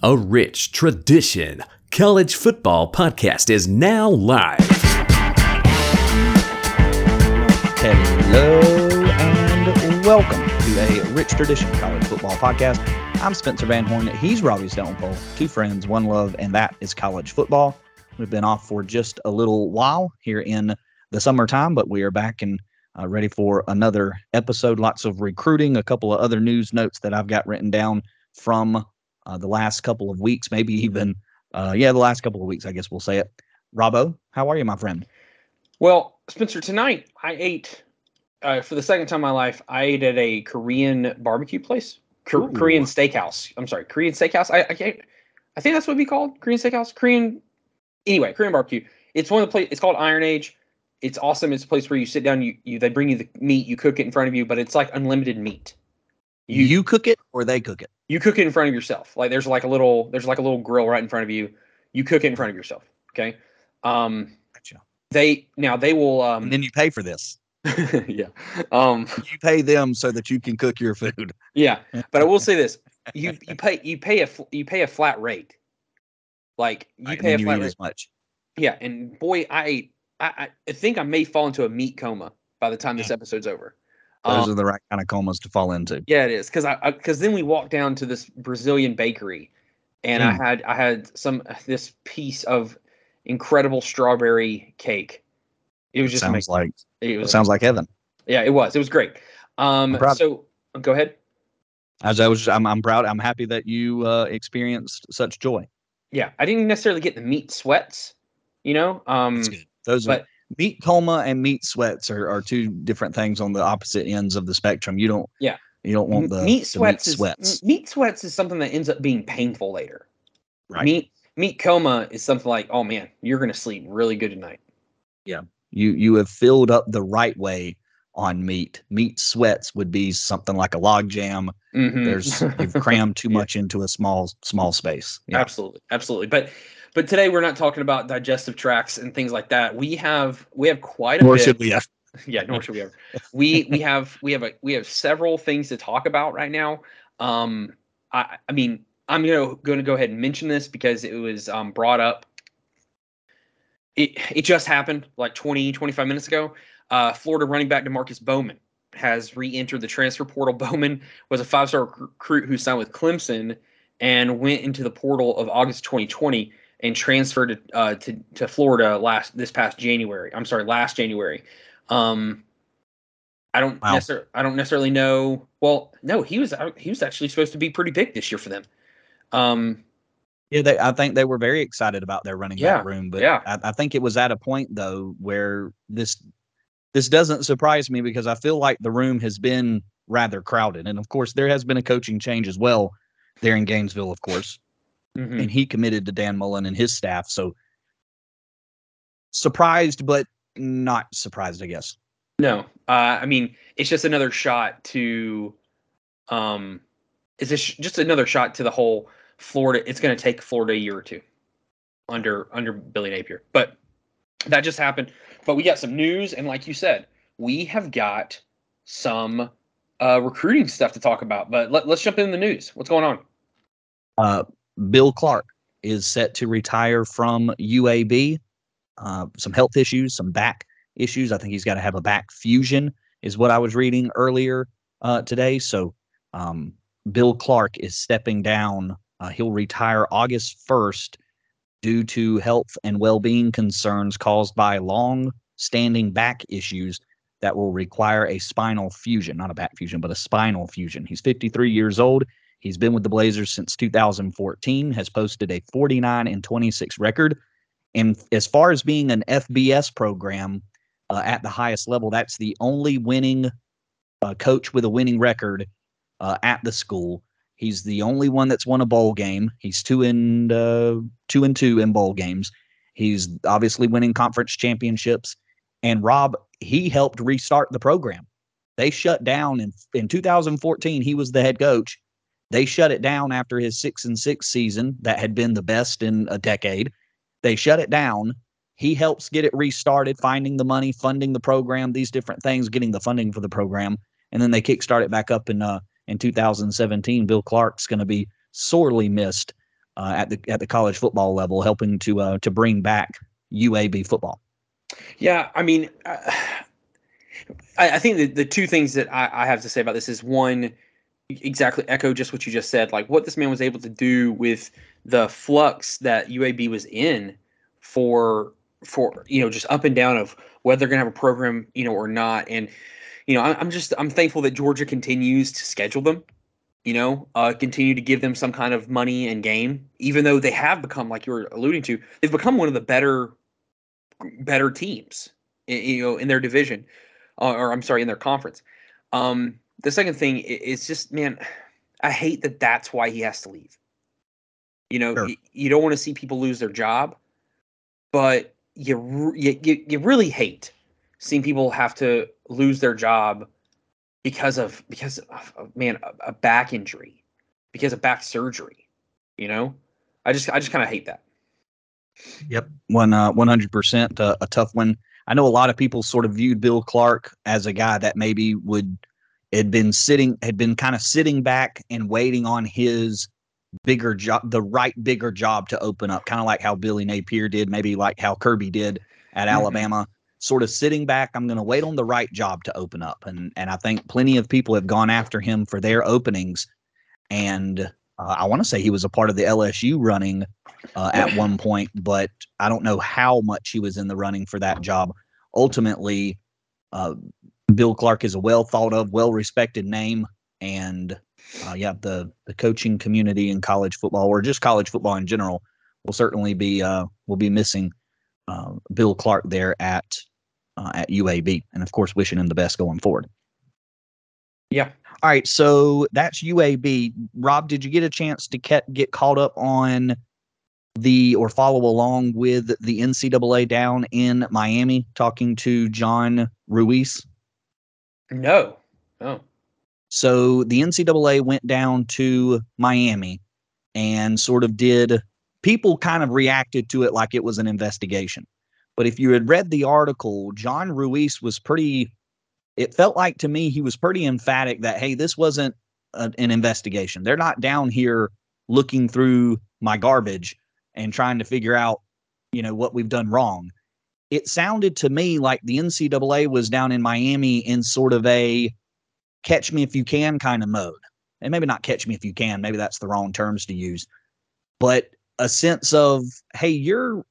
A rich tradition. College Football Podcast is now live. Hello and welcome to a Rich Tradition College Football Podcast. I'm Spencer Van Horn. He's Robbie Stonepole. Two friends, one love, and that is college football. We've been off for just a little while here in the summertime, but we are back and uh, ready for another episode. Lots of recruiting, a couple of other news notes that I've got written down from the last couple of weeks, maybe even, uh, yeah, the last couple of weeks, I guess we'll say it. Robbo, how are you, my friend? Well, Spencer, tonight I ate uh, for the second time in my life. I ate at a Korean barbecue place, Ko- Korean steakhouse. I'm sorry, Korean steakhouse. I, I can't. I think that's what we called Korean steakhouse. Korean. Anyway, Korean barbecue. It's one of the place. It's called Iron Age. It's awesome. It's a place where you sit down. You, you they bring you the meat. You cook it in front of you, but it's like unlimited meat. You, you cook it or they cook it? You cook it in front of yourself. Like there's like a little there's like a little grill right in front of you. You cook it in front of yourself. Okay. Um, Gotcha. they now they will um And then you pay for this. yeah um You pay them so that you can cook your food. yeah but i will say this you you pay you pay a you pay a flat rate like you Right, pay a you flat rate as much. yeah and boy i I, I I think i may fall into a meat coma by the time this episode's over Those Um, are the right kind of comas to fall into. yeah it is because i because then we walked down to this brazilian bakery and i Mm. had i had some this piece of incredible strawberry cake it was just sounds amazing. like it was sounds like heaven. yeah it was it was great um so go ahead As I was, I'm, I'm proud. I'm happy that you uh, experienced such joy. yeah, I didn't necessarily get the meat sweats, you know. Um, That's good. Those but- are meat coma and meat sweats are, are two different things on the opposite ends of the spectrum. You don't. Yeah. You don't want the meat the sweats meat is sweats. m- meat sweats is something that ends up being painful later. Right. Meat meat coma is something like, oh man, you're gonna sleep really good tonight. Yeah. You you have filled up the right way on meat. Meat sweats would be something like a log jam. Mhm. There's you've crammed too Yeah. much into a small small space. Yeah. absolutely, absolutely. But but today we're not talking about digestive tracts and things like that. We have we have quite a Nor bit. should we have. yeah nor should we ever we we have we have a we have several things to talk about right now um i i mean i'm gonna gonna go ahead and mention this because it was um brought up it it just happened like 20 25 minutes ago uh florida running back Demarkus bowman has re-entered the transfer portal bowman was a five-star recruit who signed with clemson and went into the portal of august 2020 and transferred uh, to to Florida last this past January. I'm sorry, last January. Um, I don't Wow. necessarily I don't necessarily know. Well, no, he was he was actually supposed to be pretty big this year for them. Um, Yeah, they, I think they were very excited about their running Yeah, back room, but yeah. I, I think it was at a point though where this this doesn't surprise me because I feel like the room has been rather crowded, and of course there has been a coaching change as well there in Gainesville, of course, mhm. and he committed to Dan Mullen and his staff, so surprised but not surprised, I guess. No, uh, I mean it's just another shot to, um, it's just just another shot to the whole Florida. It's going to take Florida a year or two under under Billy Napier, but that just happened. But we got some news, and like you said, we have got some uh, recruiting stuff to talk about. But let, let's jump in the news. What's going on? Uh, Bill Clark is set to retire from UAB. Uh, some health issues, some back issues. I think he's got to have a back fusion, is what I was reading earlier uh, today. So, um, Bill Clark is stepping down. Uh, he'll retire August 1st due to health and well being concerns caused by long standing back issues that will require a spinal fusion, not a back fusion, but a spinal fusion. He's 53 years old. He's been with the Blazers since 2014, has posted a 49 and 26 record. And as far as being an FBS program uh, at the highest level, that's the only winning uh, coach with a winning record uh, at the school. He's the only one that's won a bowl game. He's two and uh, two and two in bowl games. He's obviously winning conference championships. And Rob, he helped restart the program. They shut down in in 2014. He was the head coach. They shut it down after his six and six season that had been the best in a decade. They shut it down. He helps get it restarted, finding the money, funding the program, these different things, getting the funding for the program, and then they kickstart it back up in uh in 2017. Bill Clark's going to be sorely missed uh, at the at the college football level, helping to uh, to bring back UAB football. Yeah, I mean, uh, I, I, think the, the two things that I, I have to say about this is one, exactly echo just what you just said, like what this man was able to do with the flux that UAB was in for for you know just up and down of whether they're going to have a program you know or not. And you know i'm just i'm thankful that georgia continues to schedule them you know uh, continue to give them some kind of money and game even though they have become like you were alluding to they've become one of the better better teams you know in their division uh, or i'm sorry in their conference. Um the second thing is just man i hate that that's why he has to leave. You know sure. you don't want to see people lose their job but you, you you really hate seeing people have to lose their job because of because of, man a, a back injury because of back surgery you know? I just i just kind of hate that. Yep one uh 100% uh, a tough one. I know a lot of people sort of viewed bill clark as a guy that maybe would had been sitting had been kind of sitting back and waiting on his bigger job, the right bigger job to open up, kind of like how Billy Napier did, maybe like how Kirby did at mm-hmm. Alabama. Sort of sitting back, I'm going to wait on the right job to open up, and and I think plenty of people have gone after him for their openings, and uh, I want to say he was a part of the LSU running uh, at one point, but I don't know how much he was in the running for that job. Ultimately, uh, Bill Clark is a well thought of, well respected name, and uh, yeah, the the coaching community in college football or just college football in general will certainly be uh, will be missing uh, Bill Clark there at uh, at UAB, and of course, wishing him the best going forward. Yeah. All right, so that's UAB. Rob, did you get a chance to get get caught up on the or follow along with the NCAA down in Miami, talking to John Ruiz? No, no. So the NCAA went down to Miami and sort of did, people kind of reacted to it like it was an investigation. But if you had read the article, John Ruiz was pretty, it felt like to me he was pretty emphatic that, hey, this wasn't a, an investigation. They're not down here looking through my garbage and trying to figure out, you know, what we've done wrong. It sounded to me like the NCAA was down in Miami in sort of a, catch me if you can kind of mode. And maybe not catch me if you can, maybe that's the wrong terms to use. But a sense of, hey, you're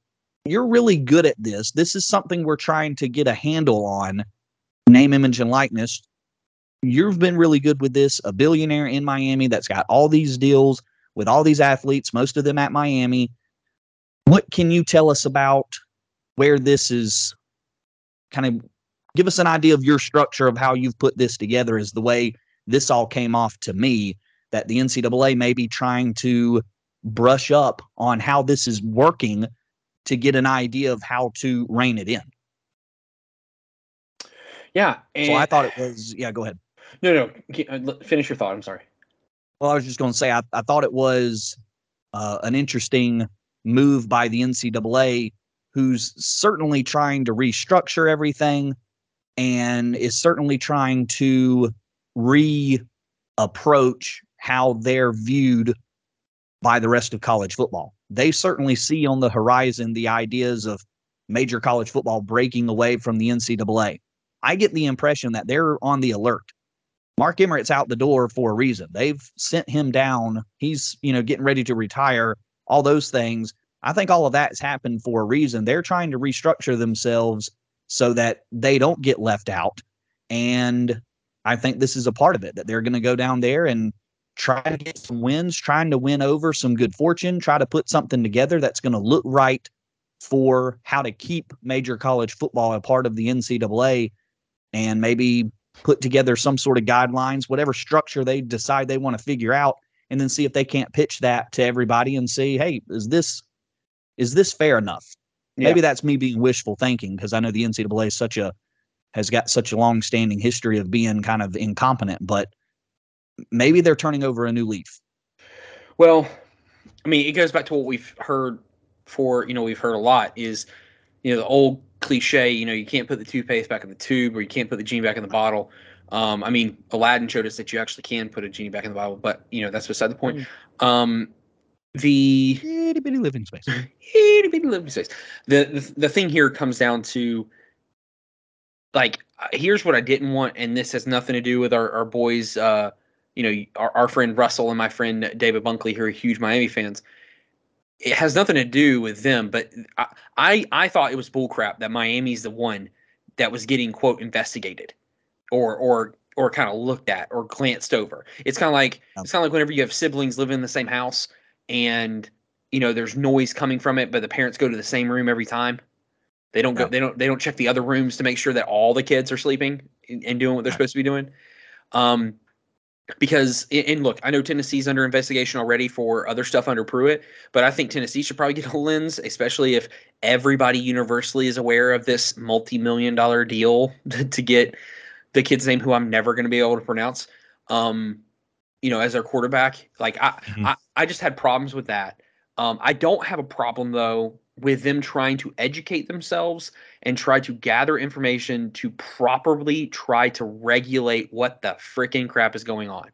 you're really good at this. This is something we're trying to get a handle on. Name, image, and likeness. You've been really good with this. A billionaire in Miami that's got all these deals with all these athletes, most of them at Miami. What can you tell us about where this is kind of give us an idea of your structure of how you've put this together is the way this all came off to me that the NCAA may be trying to brush up on how this is working to get an idea of how to rein it in. Yeah. so I thought it was, yeah, go ahead. No, no, uh, finish your thought. I'm sorry. Well, I was just going to say, I, I thought it was uh, an interesting move by the NCAA, who's certainly trying to restructure everything, and is certainly trying to reapproach how they're viewed by the rest of college football. They certainly see on the horizon the ideas of major college football breaking away from the NCAA. I get the impression that they're on the alert. Mark Emmert's out the door for a reason. They've sent him down. He's, you know, getting ready to retire, all those things. I think all of that's happened for a reason. They're trying to restructure themselves so that they don't get left out. And I think this is a part of it that they're going to go down there and try to get some wins, trying to win over some good fortune, try to put something together that's going to look right for how to keep major college football a part of the NCAA and maybe put together some sort of guidelines, whatever structure they decide they want to figure out, and then see if they can't pitch that to everybody and see, hey, is this is this fair enough? Yeah. Maybe that's me being wishful thinking because I know the NCAA is such a has got such a long standing history of being kind of incompetent, but maybe they're turning over a new leaf. Well, I mean, it goes back to what we've heard for, you know, we've heard a lot is, you know, the old cliche, you know, you can't put the toothpaste back in the tube or you can't put the genie back in the bottle. Um, I mean, Aladdin showed us that you actually can put a genie back in the bottle, but you know, that's beside the point. Mm. Um, the Itty bitty living space. itty bitty living space. The, the the thing here comes down to like uh, here's what I didn't want, and this has nothing to do with our, our boys uh you know, our, our friend Russell and my friend David Bunkley, who are huge Miami fans. It has nothing to do with them, but I I, I thought it was bullcrap that Miami's the one that was getting quote investigated or or or kind of looked at or glanced over. It's kind of like it's kind of like whenever you have siblings living in the same house and you know there's noise coming from it, but the parents go to the same room every time. They don't go. Yeah. They don't. They don't check the other rooms to make sure that all the kids are sleeping and and doing what they're supposed to be doing. Um, because and- look, I know Tennessee's under investigation already for other stuff under Pruitt, but I think Tennessee should probably get a lens, especially if everybody universally is aware of this multi-million dollar deal to, to get the kid's name, who I'm never going to be able to pronounce. Um, you know, as their quarterback. Like I, Mhm. I, I just had problems with that. Um, I don't have a problem though with them trying to educate themselves and try to gather information to properly try to regulate what the freaking crap is going on.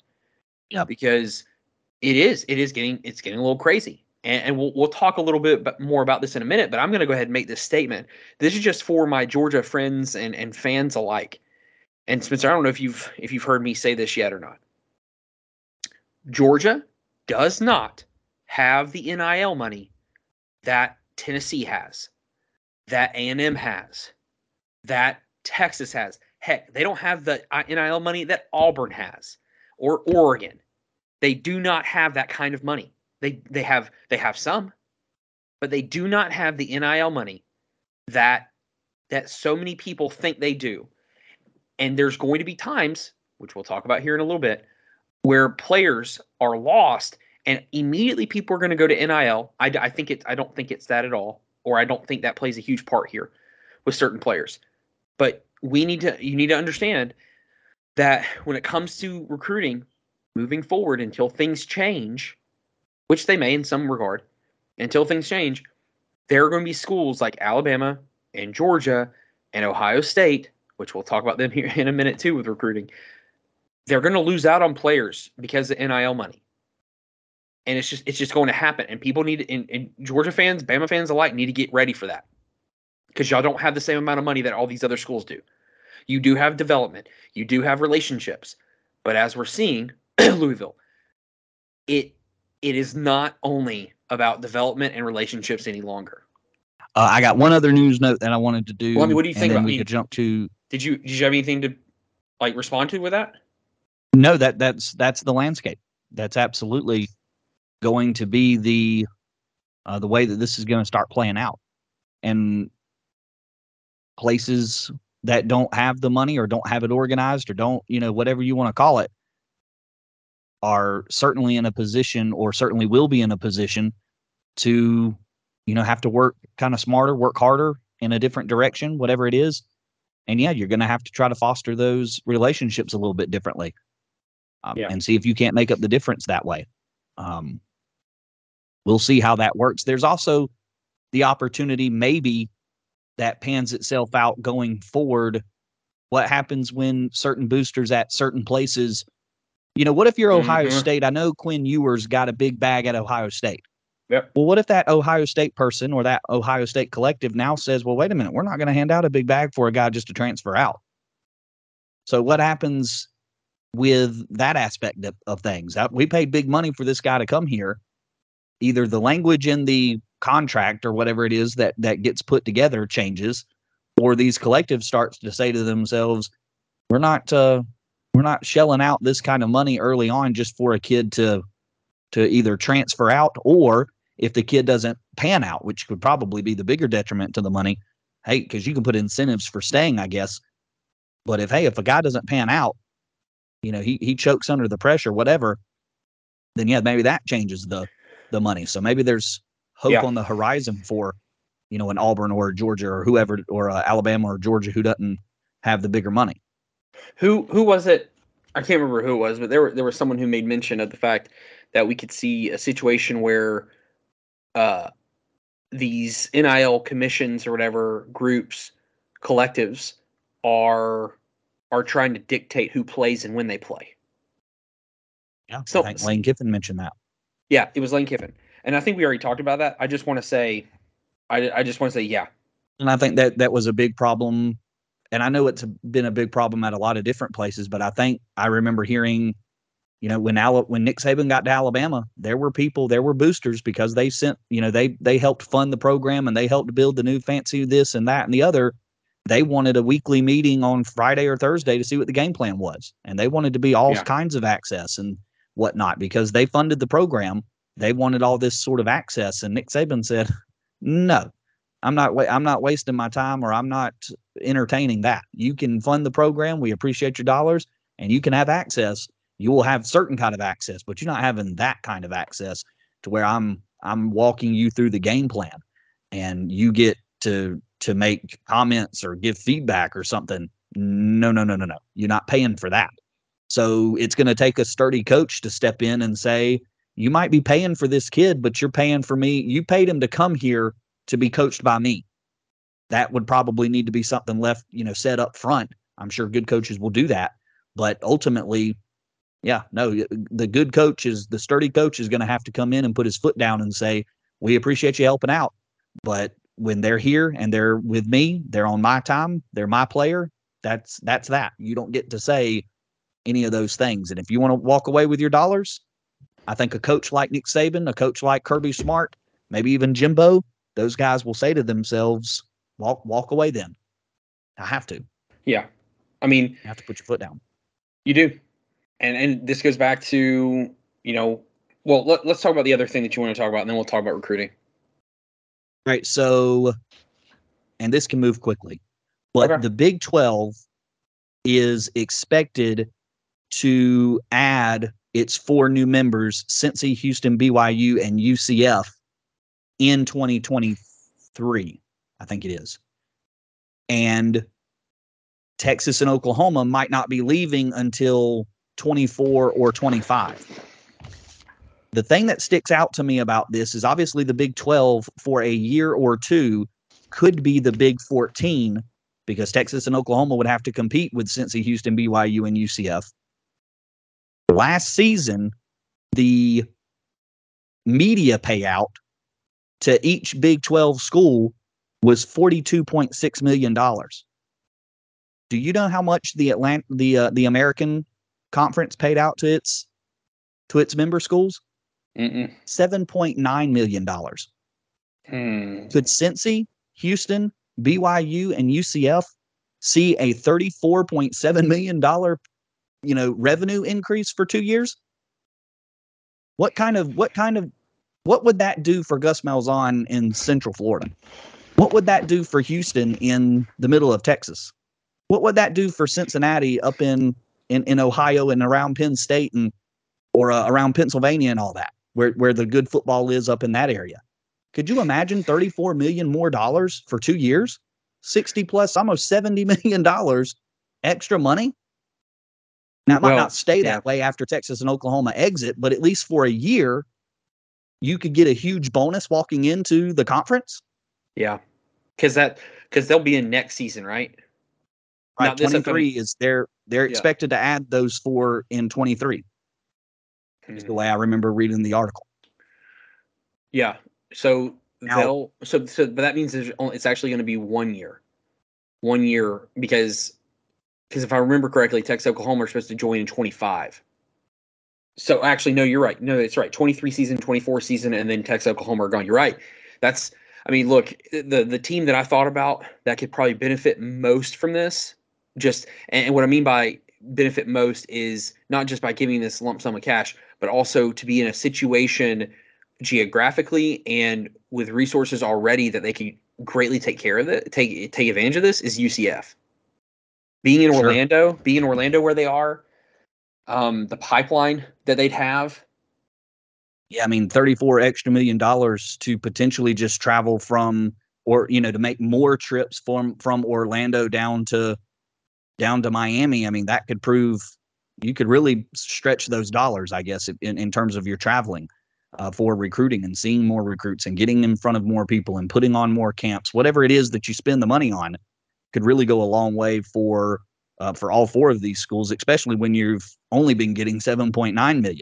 Yep. Because it is, it is getting, it's getting a little crazy. And, and we'll, we'll talk a little bit more about this in a minute, but I'm going to go ahead and make this statement. This is just for my Georgia friends and, and fans alike. And Spencer, I don't know if you've, if you've heard me say this yet or not. Georgia does not have the NIL money that Tennessee has, that A&M has, that Texas has. Heck, they don't have the NIL money that Auburn has or Oregon. They do not have that kind of money. They they have they have some, but they do not have the NIL money that that so many people think they do. And there's going to be times, which we'll talk about here in a little bit, where players are lost and immediately people are going to go to NIL. I, I think it. I don't think it's that at all, or I don't think that plays a huge part here with certain players. But we need to. You need to understand that when it comes to recruiting, moving forward until things change, which they may in some regard, until things change, there are going to be schools like Alabama and Georgia and Ohio State, which we'll talk about them here in a minute too with recruiting. They're going to lose out on players because of NIL money and it's just it's just going to happen. And people need and, and Georgia fans, Bama fans alike need to get ready for that because y'all don't have the same amount of money that all these other schools do. You do have development, you do have relationships, but as we're seeing, Louisville, it it is not only about development and relationships any longer. Uh, I got one other news note that I wanted to do. Well, I mean, what do you think about- we could jump to Did you did you have anything to like respond to with that? No that that's that's the landscape. That's absolutely going to be the uh, the way that this is going to start playing out. And places that don't have the money or don't have it organized or don't, you know, whatever you want to call it, are certainly in a position or certainly will be in a position to, you know, have to work kind of smarter, work harder in a different direction, whatever it is. And yeah, you're going to have to try to foster those relationships a little bit differently um, Yeah. and see if you can't make up the difference that way. Um, we'll see how that works. There's also the opportunity, maybe, that pans itself out going forward. What happens when certain boosters at certain places? You know, what if you're Ohio Mhm. State? I know Quinn Ewers got a big bag at Ohio State. Yep. Well, what if that Ohio State person or that Ohio State collective now says, well, wait a minute, we're not going to hand out a big bag for a guy just to transfer out? So, what happens with that aspect of, of things? We paid big money for this guy to come here. Either the language in the contract or whatever it is that that gets put together changes, or these collectives starts to say to themselves, "We're not uh, we're not shelling out this kind of money early on just for a kid to to either transfer out or if the kid doesn't pan out, which could probably be the bigger detriment to the money. Hey, because you can put incentives for staying, I guess. But if hey, if a guy doesn't pan out, you know, he he chokes under the pressure, whatever, then yeah, maybe that changes the the money. So maybe there's hope Yeah. on the horizon for, you know, an Auburn or Georgia or whoever or uh, Alabama or Georgia who doesn't have the bigger money. Who who was it? I can't remember who it was, but there were there was someone who made mention of the fact that we could see a situation where uh these NIL commissions or whatever groups, collectives are are trying to dictate who plays and when they play. Yeah, So- I think Lane Kiffin mentioned that. Yeah, it was Lane Kiffin. and I think we already talked about that. I just want to say, I I just want to say, yeah. And I think that that was a big problem. And I know it's been a big problem at a lot of different places, but I think I remember hearing, you know, when Al- when Nick Saban got to Alabama, there were people, there were boosters because they sent, you know, they they helped fund the program and they helped build the new fancy this and that and the other. They wanted a weekly meeting on Friday or Thursday to see what the game plan was, and they wanted to be all Yeah. kinds of access and whatnot because they funded the program. They wanted all this sort of access, and Nick Saban said, "No, I'm not. Wa- I'm not wasting my time, or I'm not entertaining that. You can fund the program. We appreciate your dollars, and you can have access. You will have certain kind of access, but you're not having that kind of access to where I'm. I'm walking you through the game plan, and you get to to make comments or give feedback or something. No, no, no, no, no. You're not paying for that. So it's going to take a sturdy coach to step in and say, you might be paying for this kid, but you're paying for me. You paid him to come here to be coached by me. That would probably need to be something left, you know, set up front. I'm sure good coaches will do that. But ultimately, yeah, no, the good coach is the sturdy coach is going to have to come in and put his foot down and say, we appreciate you helping out. But when they're here and they're with me, they're on my time, they're my player. That's that's that. You don't get to say any of those things. And if you want to walk away with your dollars, I think a coach like Nick Saban, a coach like Kirby Smart, maybe even Jimbo, those guys will say to themselves, "Walk, walk away." Then I have to. Yeah. I mean, You have to put your foot down. You do. And and this goes back to, you know, well, let, let's talk about the other thing that you want to talk about, and then we'll talk about recruiting. Right. So, and this can move quickly, but Okay. the Big 12 is expected to add its four new members Cincy, Houston, BYU, and UCF in 2023. I think it is. And Texas and Oklahoma might not be leaving until 24 or 25 the thing that sticks out to me about this is obviously the Big 12 for a year or two could be the Big 14 because Texas and Oklahoma would have to compete with Cincy, Houston, BYU, and UCF. Last season, the media payout to each Big 12 school was $42.6 million. Do you know how much the Atlant the uh, the American Conference paid out to its to its member schools? Mm-mm. $7.9 million. Hmm. Could Cincy, Houston, BYU, and UCF see a $34.7 million, you know, revenue increase for two years? What kind of, what kind of, what would that do for Gus Malzahn in Central Florida? What would that do for Houston in the middle of Texas? What would that do for Cincinnati up in, in, in Ohio and around Penn State and, or uh, around Pennsylvania and all that, where, where the good football is up in that area? Could you imagine 34 million more dollars for two years? 60 plus, almost 70 million dollars extra money? Now, it might Well, not stay yeah. that way after Texas and Oklahoma exit, but at least for a year, you could get a huge bonus walking into the conference. Yeah. Because that because they'll be in next season, right? Right, Now, this 23 upcoming- is they're they're Yeah. expected to add those four in 23. Is the Hmm. way I remember reading the article. Yeah. So Now- they'll so so but that means there's only, it's actually going to be one year, one year because because if I remember correctly, Texas Oklahoma are supposed to join in 25. So actually, no, you're right. No, it's right. 23 season, 24 season, and then Texas Oklahoma are gone. You're right. That's I mean, look, the the team that I thought about that could probably benefit most from this, just and what I mean by benefit most is not just by giving this lump sum of cash, but also to be in a situation geographically and with resources already that they can greatly take care of it, take take advantage of this is UCF. Being in Sure. Orlando, being in Orlando where they are, um, the pipeline that they'd have. Yeah, I mean, 34 extra million dollars to potentially just travel from or you know to make more trips from from Orlando down to down to Miami. I mean, that could prove you could really stretch those dollars, I guess, in, in terms of your traveling uh, for recruiting and seeing more recruits and getting in front of more people and putting on more camps. Whatever it is that you spend the money on could really go a long way for uh, for all four of these schools, especially when you've only been getting 7.9 million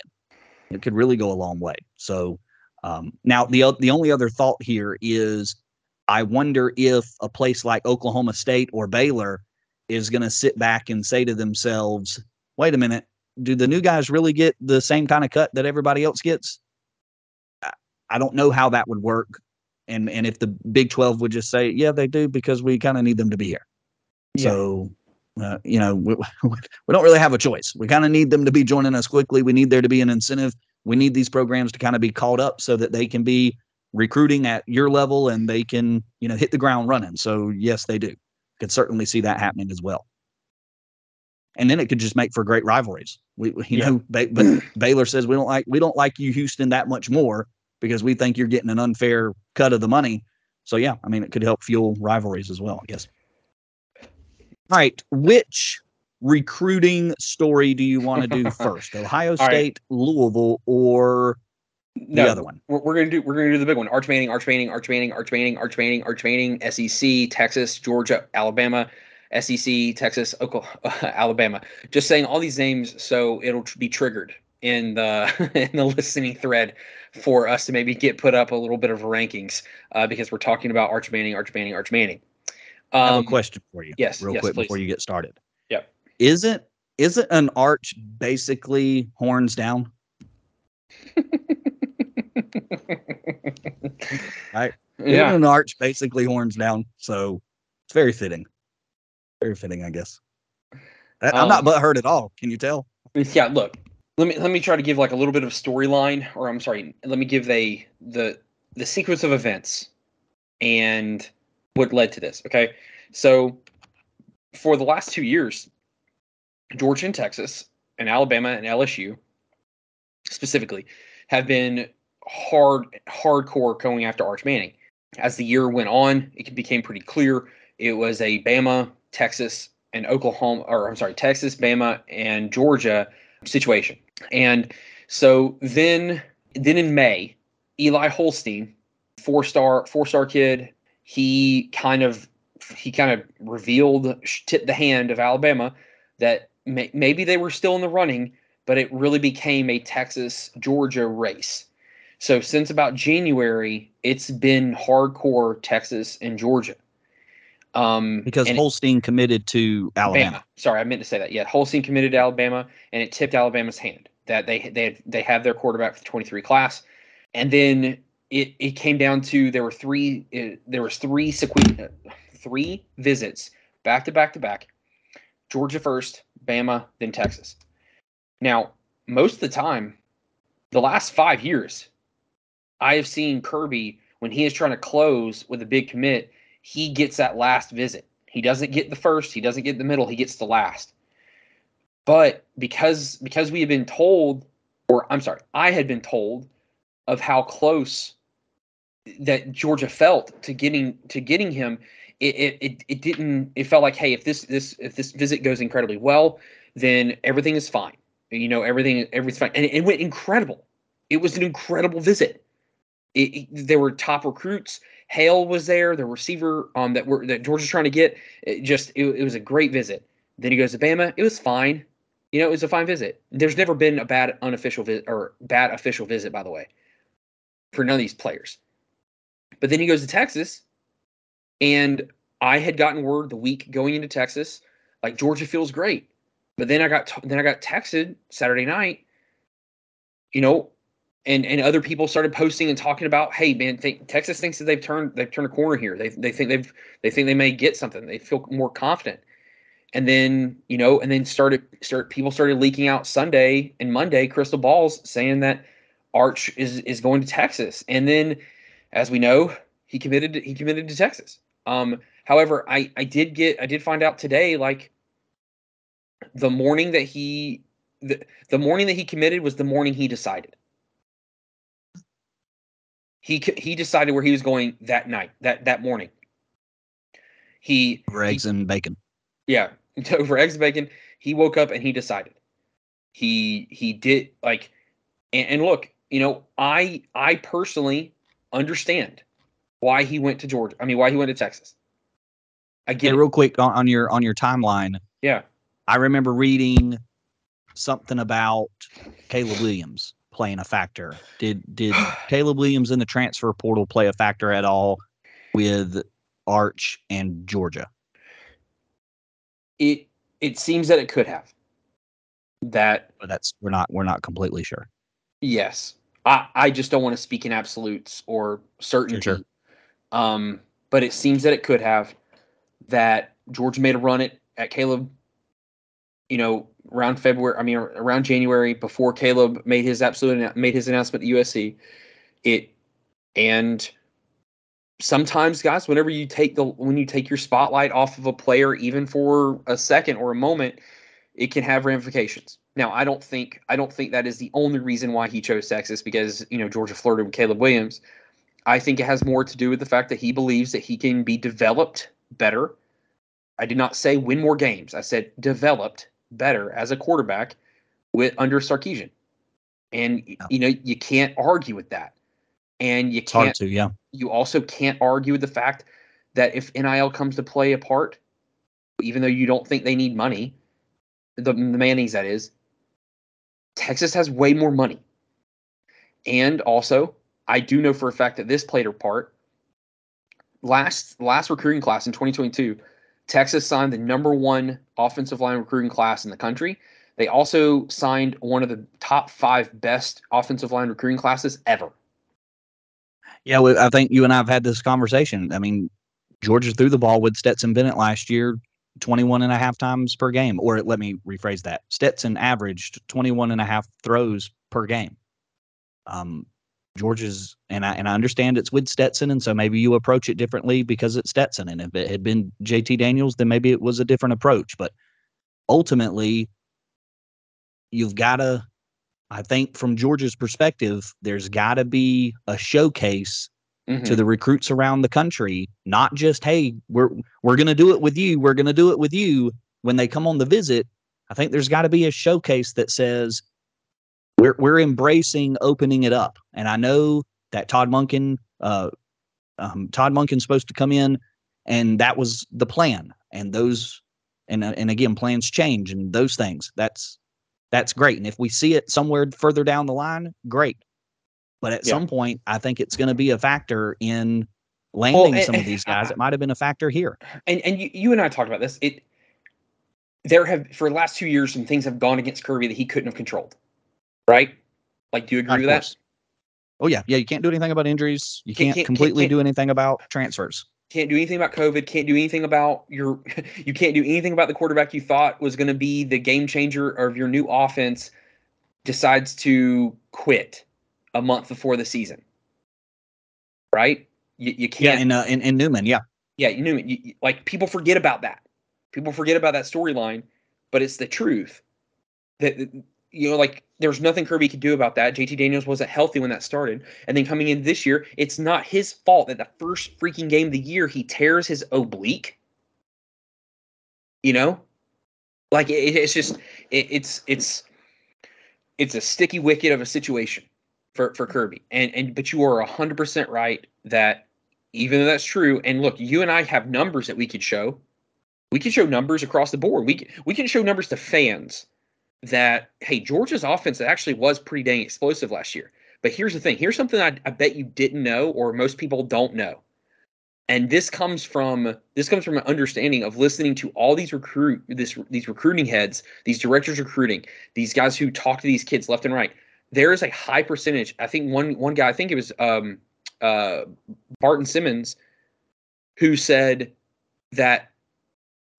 it could really go a long way. So Um, now, the the only other thought here is, I wonder if a place like Oklahoma State or Baylor is going to sit back and say to themselves, "Wait a minute, do the new guys really get the same kind of cut that everybody else gets?" I- I don't know how that would work, and and if the Big Twelve would just say, "Yeah, they do," because we kind of need them to be here. Yeah. So, uh, you know, we, we don't really have a choice. We kind of need them to be joining us quickly. We need there to be an incentive. We need these programs to kind of be called up so that they can be recruiting at your level and they can, you know, hit the ground running. So, yes, they do. Could certainly see that happening as well. And then it could just make for great rivalries. We, you Yeah. know, ba- but Baylor says we don't like we don't like you, Houston, that much more because we think you're getting an unfair cut of the money. So yeah, I mean, it could help fuel rivalries as well. Yes. guess. All right, which recruiting story do you want to do first? Ohio right. State, Louisville, or the no, other one? We're, we're gonna do we're gonna do the big one. Arch Manning, Arch Manning, Arch Manning, Arch Manning, Arch Manning, Arch Manning, SEC, Texas, Georgia, Alabama, SEC, Texas, Oklahoma, Alabama. Just saying all these names so it'll tr- be triggered in the in the listening thread for us to maybe get put up a little bit of rankings uh, because we're talking about Arch Manning, Arch Manning, Arch Manning. I have Um, a question for you. yes, real yes, quick please. before you get started. Yep. Isn't isn't an arch basically horns down? Right. Isn't Yeah. an arch basically horns down? So it's very fitting. Very fitting, I guess. I'm not Um, butthurt at all. Can you tell? Yeah, look. Let me let me try to give like a little bit of storyline, or I'm sorry, let me give a the the sequence of events and what led to this. Okay, so for the last two years, Georgia and Texas and Alabama and LSU specifically have been hard hardcore going after Arch Manning. As the year went on, it became pretty clear it was a Bama, Texas, and Oklahoma, or I'm sorry, Texas, Bama, and Georgia situation. And so then, then in May, Eli Holstein, four star, four star kid, he kind of he kind of revealed, tipped the hand of Alabama that may, maybe they were still in the running, but it really became a Texas Georgia race. So since about January, it's been hardcore Texas and Georgia. Um, Because Holstein committed to Alabama. Bama. Sorry, I meant to say that. Yeah, Holstein committed to Alabama, and it tipped Alabama's hand that they they had, they have their quarterback for the 23 class, and then it it came down to there were three uh, there was three sequ- three visits back to back to back, Georgia first, Bama, then Texas. Now, most of the time, the last five years, I have seen Kirby when he is trying to close with a big commit, he gets that last visit. He doesn't get the first, he doesn't get the middle, he gets the last. But because because we had been told, or I'm sorry, I had been told of how close that Georgia felt to getting to getting him, it it, it, didn't it felt like, hey, if this this if this visit goes incredibly well, then everything is fine. You know, everything everything's fine. And it went incredible. It was an incredible visit. It, it- there were top recruits. Hale was there, the receiver um, that were that Georgia's trying to get. It just it, it was a great visit. Then he goes to Bama. It was fine. You know, it was a fine visit. There's never been a bad unofficial visit or bad official visit, by the way, for none of these players. But then he goes to Texas, and I had gotten word the week going into Texas, like Georgia feels great. But then I got t- then I got texted Saturday night, you know, and and other people started posting and talking about, hey man, think, Texas thinks that they've turned they've turned a corner here. They they think they've they think they may get something. They feel more confident. And then you know, and then started start people started leaking out Sunday and Monday crystal balls saying that Arch is is going to Texas. And then, as we know, he committed he committed to Texas. Um, however, I I did get I did find out today like the morning that he the, the morning that he committed was the morning he decided he he decided where he was going that night that that morning. He For eggs and bacon. yeah over eggs and bacon. He woke up and he decided. He he did like and, and look you know i i personally understand why he went to georgia i mean why he went to texas. I get Hey, real quick on, on your on your timeline, yeah. I remember reading something about Caleb Williams playing a factor? Did did Caleb Williams in the transfer portal play a factor at all with Arch and Georgia? It it seems that it could have. That But that's we're not we're not completely sure. yes, I I just don't want to speak in absolutes or certainty. sure. Um, but it seems that it could have. That George made a run at at Caleb. You know, around February. I mean, around January before Caleb made his absolute made his announcement at USC. It and sometimes guys whenever you take the when you take your spotlight off of a player even for a second or a moment it can have ramifications now i don't think i don't think that is the only reason why he chose texas because you know georgia flirted with caleb williams i think it has more to do with the fact that he believes that he can be developed better i did not say win more games i said developed better as a quarterback with under Sarkisian and Yeah. you know you can't argue with that and you can't to, yeah. you also can't argue with the fact that if NIL comes to play a part, even though you don't think they need money, the, the Mannings that is, Texas has way more money. And also, I do know for a fact that this played a part. Last last recruiting class in 2022, Texas signed the number one offensive line recruiting class in the country. They also signed one of the top five best offensive line recruiting classes ever. Yeah, we, I think you and I have had this conversation. I mean, Georgia threw the ball with Stetson Bennett last year 21 and a half times per game. Or let me rephrase that. Stetson averaged 21 and a half throws per game. Um, Georgia's and I and I understand it's with Stetson, and so maybe you approach it differently because it's Stetson. And if it had been JT Daniels, then maybe it was a different approach. But ultimately, you've got to I think from Georgia's perspective, there's got to be a showcase Mhm. to the recruits around the country, not just hey, we're we're going to do it with you, we're going to do it with you when they come on the visit. I think there's got to be a showcase that says we're we're embracing opening it up. And I know that Todd Monken uh um, Todd Monken's supposed to come in and that was the plan. And those and uh, and again plans change and those things. That's that's great. And if we see it somewhere further down the line, great. But at Yeah. some point, I think it's going to be a factor in landing and- some of these guys. I- It might have been a factor here. and and you, you and I talked about this. It there have for the last two years some things have gone against Kirby that he couldn't have controlled. Right? Like, do you agree with that? Oh yeah, yeah. You can't do anything about injuries. You Can't- can't, completely can't- do anything about transfers. Can't do anything about COVID. Can't do anything about your. You can't do anything about the quarterback you thought was going to be the game changer of your new offense. Decides to quit a month before the season. Right? You, you can't. and uh, and, and Newman. Yeah, yeah, you knew. You, you- like people forget about that. People forget about that storyline, but it's the truth. That, you know, like there's nothing Kirby could do about that. JT Daniels wasn't healthy when that started, and then coming in this year, it's not his fault that the first freaking game of the year he tears his oblique. You know, like it, it's just it, it's it's it's a sticky wicket of a situation for for Kirby, and and but you are hundred percent right that even though that's true, and look, you and I have numbers that we could show. We could show numbers across the board. We we can show numbers to fans that hey, Georgia's offense actually was pretty dang explosive last year. But here's the thing. Here's something I, I bet you didn't know, or most people don't know. And this comes from this comes from an understanding of listening to all these recruit this these recruiting heads, these directors recruiting, these guys who talk to these kids left and right. There is a high percentage. I think one one guy, I think it was um, uh, Barton Simmons, who said that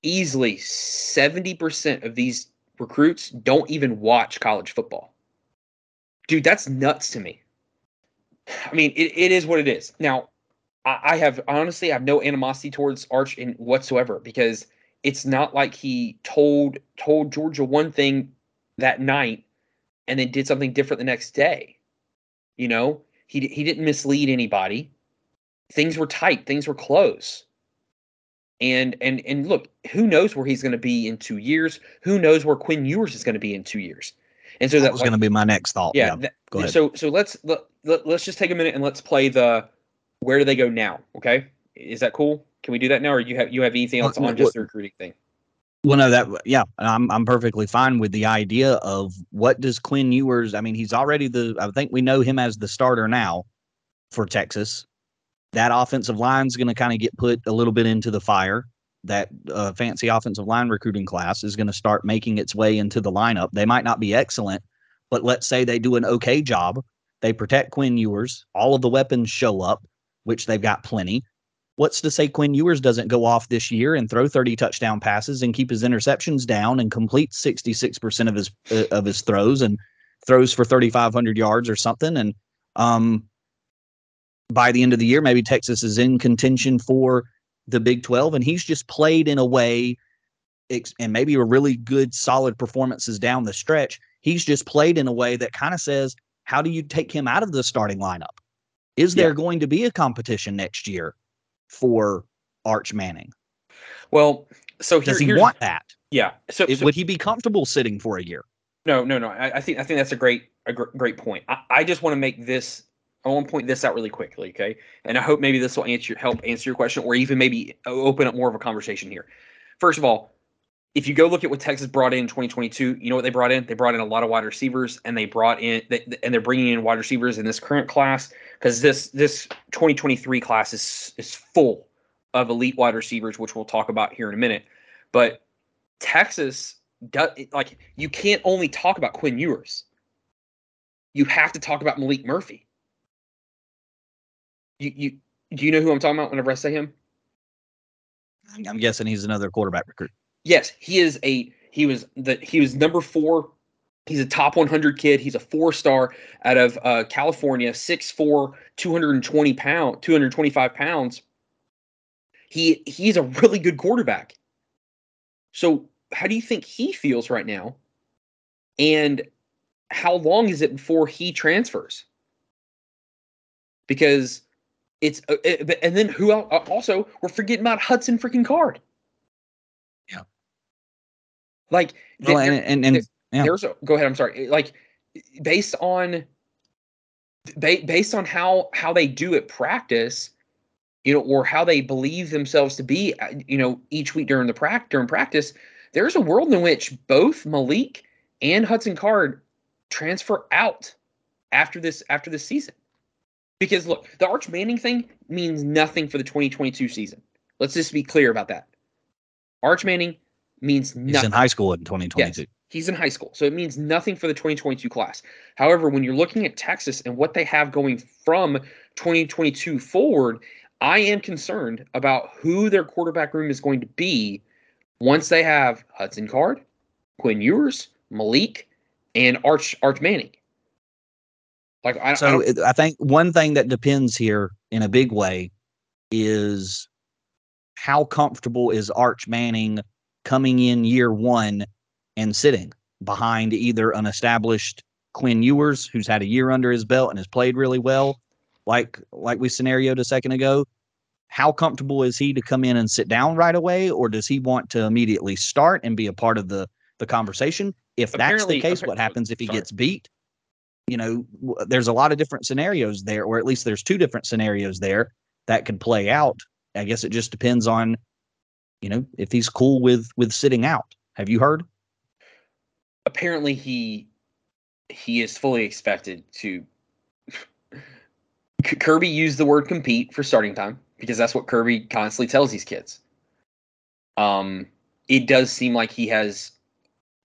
easily 70% of these recruits don't even watch college football. Dude, that's nuts to me. I mean, it, it is what it is. Now, I, I have honestly I have no animosity towards Arch in whatsoever because it's not like he told told Georgia one thing that night and then did something different the next day. You know, he he didn't mislead anybody. Things were tight, things were close. And and and look, who knows where he's going to be in 2 years? Who knows where Quinn Ewers is going to be in 2 years? And so that that was like, going to be my next thought. yeah, Yeah, that- go ahead. so so let's let, let, let's just take a minute and let's play the where do they go now, okay? Is that cool? Can we do that now or you have you have anything Uh, else no, on just what- the recruiting thing? Well, no, that yeah, I'm I'm perfectly fine with the idea of what does Quinn Ewers. I mean, he's already the. I think we know him as the starter now for Texas. That offensive line's going to kind of get put a little bit into the fire. That uh, fancy offensive line recruiting class is going to start making its way into the lineup. They might not be excellent, but let's say they do an okay job. They protect Quinn Ewers. All of the weapons show up, which they've got plenty. What's to say Quinn Ewers doesn't go off this year and throw 30 touchdown passes and keep his interceptions down and complete 66% of his uh, of his throws and throws for 3500 yards or something and um by the end of the year maybe Texas is in contention for the Big 12 and he's just played in a way and maybe a really good solid performances down the stretch he's just played in a way that kind of says how do you take him out of the starting lineup is there going to be a competition next year for Arch Manning? Well, so here, does he want that? Yeah. So, so, would he be comfortable sitting for a year? No, no, no. I, I think I think that's a great a gr- great point. I, I just want to make this. I want to point this out really quickly, okay? And I hope maybe this will answer help answer your question, or even maybe open up more of a conversation here. First of all, if you go look at what Texas brought in in 2022, you know what they brought in? They brought in a lot of wide receivers, and they brought in, they, and they're bringing in wide receivers in this current class because this this 2023 class is is full of elite wide receivers, which we'll talk about here in a minute. But Texas does like you can't only talk about Quinn Ewers. You have to talk about Maalik Murphy. You you do you know who I'm talking about whenever I say him? I'm guessing he's another quarterback recruit. Yes, he is a he was the he was number four. He's a top 100 kid. He's a four star out of uh, California, 6'4", 220 pound, 225 pounds. He he's a really good quarterback. So how do you think he feels right now? And how long is it before he transfers? Because it's uh, it, and then who else, also we're forgetting about Hudson freaking Card. Yeah. Like, well, and, and, and yeah. there's a, go ahead. I'm sorry. Like, based on based on how how they do it practice, you know, or how they believe themselves to be, uh, you know, each week during the practice during practice, there's a world in which both Maalik and Hudson Card transfer out after this after this season. Because look, the Arch Manning thing means nothing for the 2022 season. Let's just be clear about that. Arch Manning means nothing. He's in high school in 2022. Yes, he's in high school. So it means nothing for the 2022 class. However, when you're looking at Texas and what they have going from 2022 forward, I am concerned about who their quarterback room is going to be once they have Hudson Card, Quinn Ewers, Maalik, and Arch Arch Manning. Like I, so, I, I think one thing that depends here in a big way is how comfortable is Arch Manning coming in year one and sitting behind either an established Quinn Ewers, who's had a year under his belt and has played really well, like like we scenarioed a second ago. How comfortable is he to come in and sit down right away, or does he want to immediately start and be a part of the the conversation? If Apparently, that's the case, what happens if he sorry. gets beat? You know, there's a lot of different scenarios there, or at least there's two different scenarios there that could play out. I guess it just depends on you know, if he's cool with with sitting out. Have you heard? Apparently, he he is fully expected to. Kirby used the word compete for starting time because that's what Kirby constantly tells these kids. Um, it does seem like he has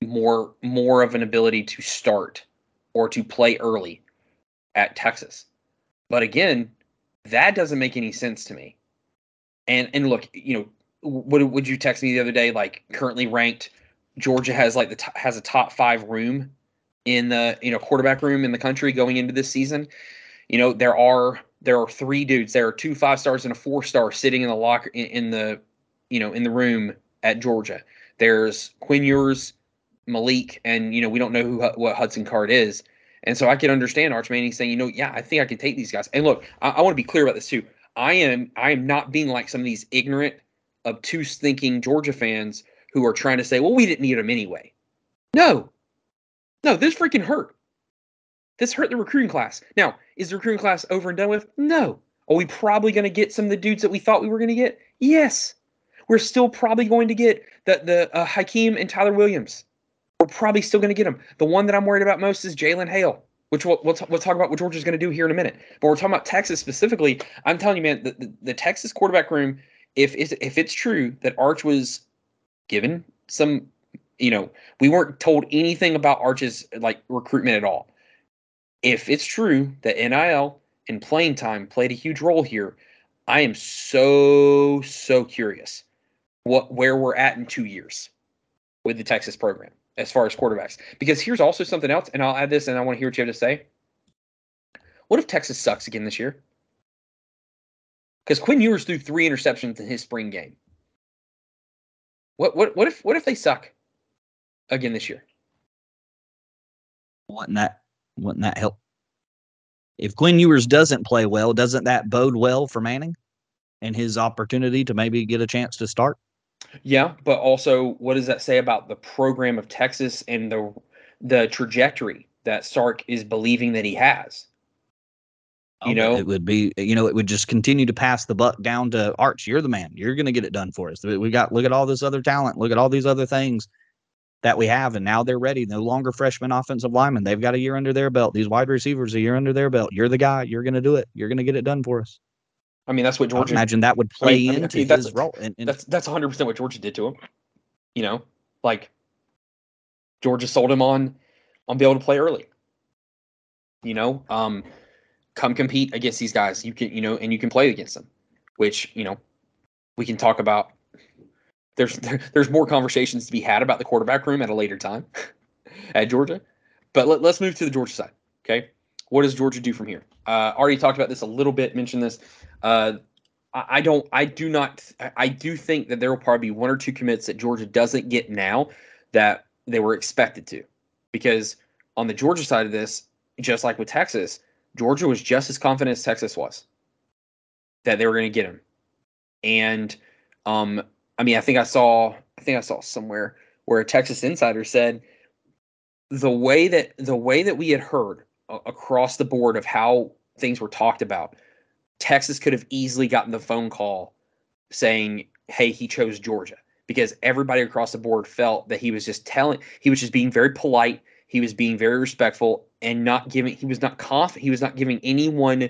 more more of an ability to start or to play early at Texas. But again, that doesn't make any sense to me. And and look, you know, what would you text me the other day? Like currently ranked, Georgia has like the t- has a top five room in the you know quarterback room in the country going into this season. You know there are there are three dudes. There are two five stars and a four star sitting in the locker in, in the you know in the room at Georgia. There's Quinn Ewers, Maalik, and you know we don't know who what Hudson Card is. And so I can understand Arch Manning saying, you know, yeah, I think I can take these guys. And look, I, I want to be clear about this too. I am I am not being like some of these ignorant obtuse thinking Georgia fans who are trying to say, well, we didn't need him anyway. No, no, this freaking hurt. This hurt the recruiting class. Now, is the recruiting class over and done with? No. Are we probably going to get some of the dudes that we thought we were going to get? Yes. we're still probably going to get the the uh, Hykeem and Tyler Williams. Probably still going to get them. The one that I'm worried about most is Jalen Hale, which we'll we'll, t- we'll talk about what Georgia's going to do here in a minute. But we're talking about Texas specifically. I'm telling you, man, the, the, the Texas quarterback room. If it's, if it's true that Arch was given some, you know, we weren't told anything about Arch's like recruitment at all. If it's true that NIL and playing time played a huge role here, I am so so curious what where we're at in two years with the Texas program as far as quarterbacks. Because here's also something else, and I'll add this, and I want to hear what you have to say. What if Texas sucks again this year? Because Quinn Ewers threw three interceptions in his spring game. What what what if what if they suck again this year? Wouldn't that wouldn't that help? If Quinn Ewers doesn't play well, doesn't that bode well for Manning and his opportunity to maybe get a chance to start? Yeah, but also, what does that say about the program of Texas and the the trajectory that Sark is believing that he has? You Oh, know, it would be, you know, it would just continue to pass the buck down to Arch. You're the man. You're going to get it done for us. We got, look at all this other talent. Look at all these other things that we have. And now they're ready. No longer freshman offensive linemen. They've got a year under their belt. These wide receivers, a year under their belt. You're the guy. You're going to do it. You're going to get it done for us. I mean, that's what I Georgia. imagine that would play I mean, into I mean, that's- his role. And, and That's that's 100 percent what Georgia did to him. You know, like Georgia sold him on on being able to play early. You know, um, come compete against these guys. You can, you know, and you can play against them, which you know we can talk about. There's there, there's more conversations to be had about the quarterback room at a later time at Georgia, but let, let's move to the Georgia side. Okay, what does Georgia do from here? Uh, already talked about this a little bit. Mentioned this. Uh, I don't. I do not. I- I do think that there will probably be one or two commits that Georgia doesn't get now that they were expected to, because on the Georgia side of this, just like with Texas, Georgia was just as confident as Texas was that they were going to get him, and um, I mean, I think I saw. I think I saw somewhere where a Texas insider said the way that the way that we had heard across the board of how things were talked about Texas could have easily gotten the phone call saying, "Hey, he chose Georgia." Because everybody across the board felt that he was just telling, he was just being very polite, he was being very respectful, and not giving, he was not confident, he was not giving anyone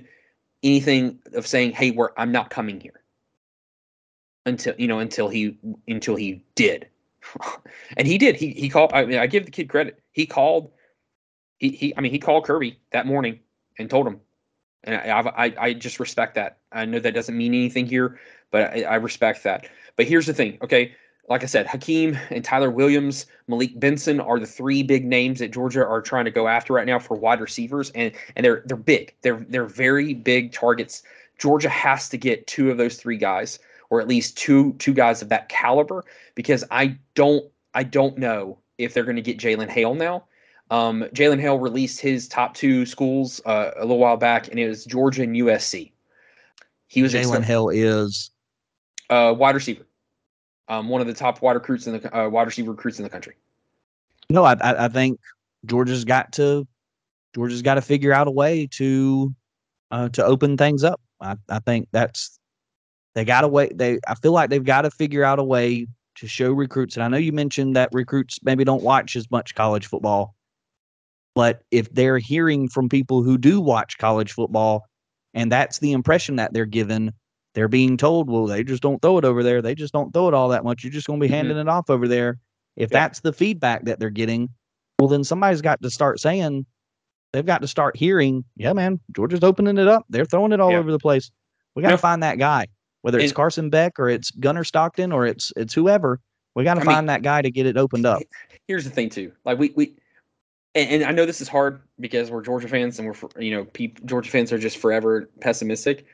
anything of saying, "Hey, we're, I'm not coming here." Until you know, until he, until he did, and he did. He he called. I mean, I give the kid credit. He called. He he. I mean, he called Kirby that morning and told him, and I, I, I just respect that. I know that doesn't mean anything here, but I, I respect that. But here's the thing, okay? Like I said, Hykeem and Tyler Williams, Malik Benson are the three big names that Georgia are trying to go after right now for wide receivers, and and they're they're big. They're they're very big targets. Georgia has to get two of those three guys, or at least two two guys of that caliber, because I don't I don't know if they're going to get Jalen Hale now. Um, Jalen Hale released his top two schools uh, a little while back, and it was Georgia and USC. He was Jalen Hale is uh, wide receiver, um, one of the top wide recruits in the uh, wide receiver recruits in the country. no. I, I I think Georgia's got to Georgia's got to figure out a way to uh, to open things up. I, I think that's they got to wait. They I feel like they've got to figure out a way to show recruits. And I know you mentioned that recruits maybe don't watch as much college football, but if they're hearing from people who do watch college football, and that's the impression that they're given, they're being told, well, they just don't throw it over there. They just don't throw it all that much. You're just going to be Mhm. handing it off over there. If Yeah. that's the feedback that they're getting, well, then somebody's got to start saying, they've got to start hearing, yeah, man, Georgia's opening it up. They're throwing it all Yeah. over the place. We got to Yeah. find that guy, whether it's Carson Beck or it's Gunner Stockton or it's it's whoever. We got to I mean, find that guy to get it opened up. Here's the thing, too. Like we we, and, and I know this is hard because we're Georgia fans and we're you know Georgia fans are just forever pessimistic,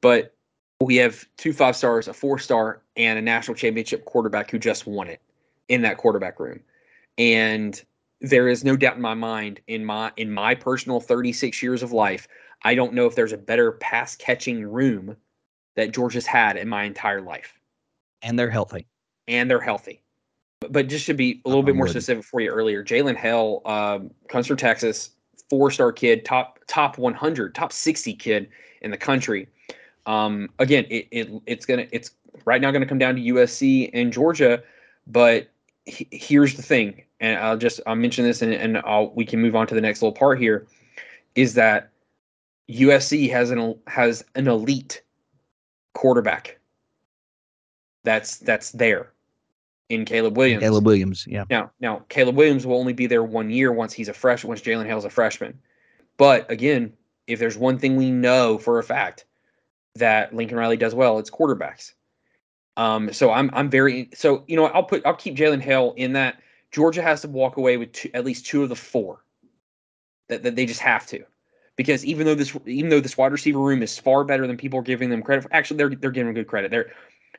but we have two five stars, a four star, and a national championship quarterback who just won it in that quarterback room, and there is no doubt in my mind in my in my personal 36 years of life i don't know if there's a better pass catching room that georgia's had in my entire life. And they're healthy. and they're healthy but, just to be a little bit I'm more with you. specific for you earlier jalen Hale um, comes from texas four star kid top top 100 top 60 kid in the country Um, again, it, it it's gonna it's right now gonna come down to USC and Georgia, but he, here's the thing, and I'll just I'll mention this and and I'll, we can move on to the next little part here, is that USC has an has an elite quarterback. That's that's there in Caleb Williams. Caleb Williams, yeah. Now, now Caleb Williams will only be there one year once he's a fresh once Jalen Hale's a freshman. But again, if there's one thing we know for a fact that Lincoln Riley does well, it's quarterbacks. Um, so I'm I'm very so you know I'll put I'll keep Jalen Hale in that. Georgia has to walk away with two, at least two of the four. That, that they just have to, because even though this even though this wide receiver room is far better than people are giving them credit for, actually they're they're giving them good credit. They're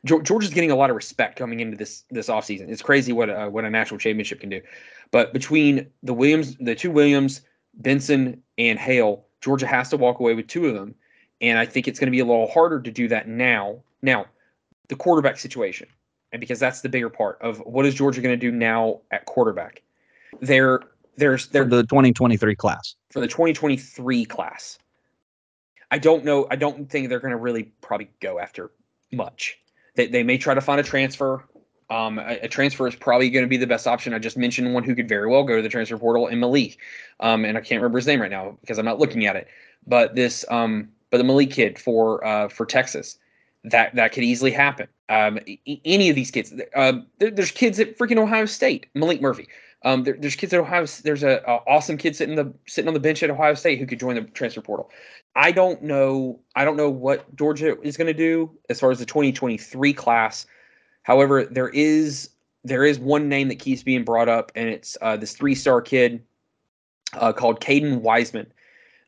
Georgia's getting a lot of respect coming into this this offseason. It's crazy what uh, what a national championship can do. But between the Williams, the two Williams, Benson and Hale, Georgia has to walk away with two of them, and I think it's going to be a little harder to do that now. Now, the quarterback situation, and because that's the bigger part of what is Georgia going to do now at quarterback. They're there's there the 2023 class for the 2023 class. I don't know. I don't think they're going to really probably go after much. They, they may try to find a transfer. Um, a, a, transfer is probably going to be the best option. I just mentioned one who could very well go to the transfer portal in Maalik, um, and I can't remember his name right now because I'm not looking at it. But this, um, but the Maalik kid for uh, for Texas, that that could easily happen. Um, any of these kids, um, there, there's kids at freaking Ohio State, Maalik Murphy. Um, there, there's kids at Ohio. There's a, a, awesome kid sitting the sitting on the bench at Ohio State who could join the transfer portal. I don't know. I don't know what Georgia is going to do as far as the 2023 class. However, there is there is one name that keeps being brought up, and it's uh, this three star kid uh, called Caden Wiseman.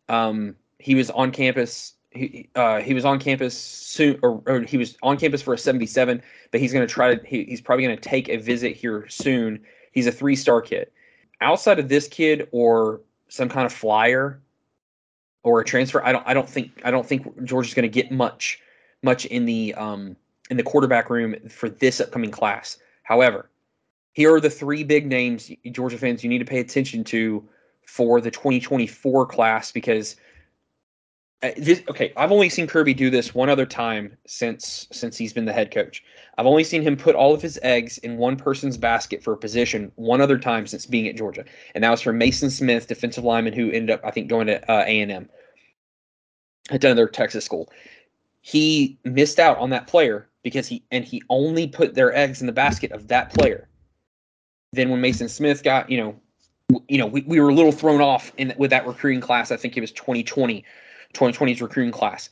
Um, he was on campus. He uh, he was on campus soon, or, or, he was on campus for a 77. But he's going to try to. He, he's probably going to take a visit here soon. He's a three star kid. Outside of this kid or some kind of flyer, or a transfer. I don't I don't think I don't think Georgia's going to get much much in the um in the quarterback room for this upcoming class. However, here are the three big names Georgia fans you need to pay attention to for the 2024 class because this, okay, I've only seen Kirby do this one other time since since he's been the head coach. I've only seen him put all of his eggs in one person's basket for a position one other time since being at Georgia, and that was for Maason Smith, defensive lineman who ended up I think going to uh, A and M at another Texas school. He missed out on that player because he and he only put their eggs in the basket of that player. Then when Maason Smith got you know you know we, we were a little thrown off in with that recruiting class. I think it was 2020 2020's recruiting class.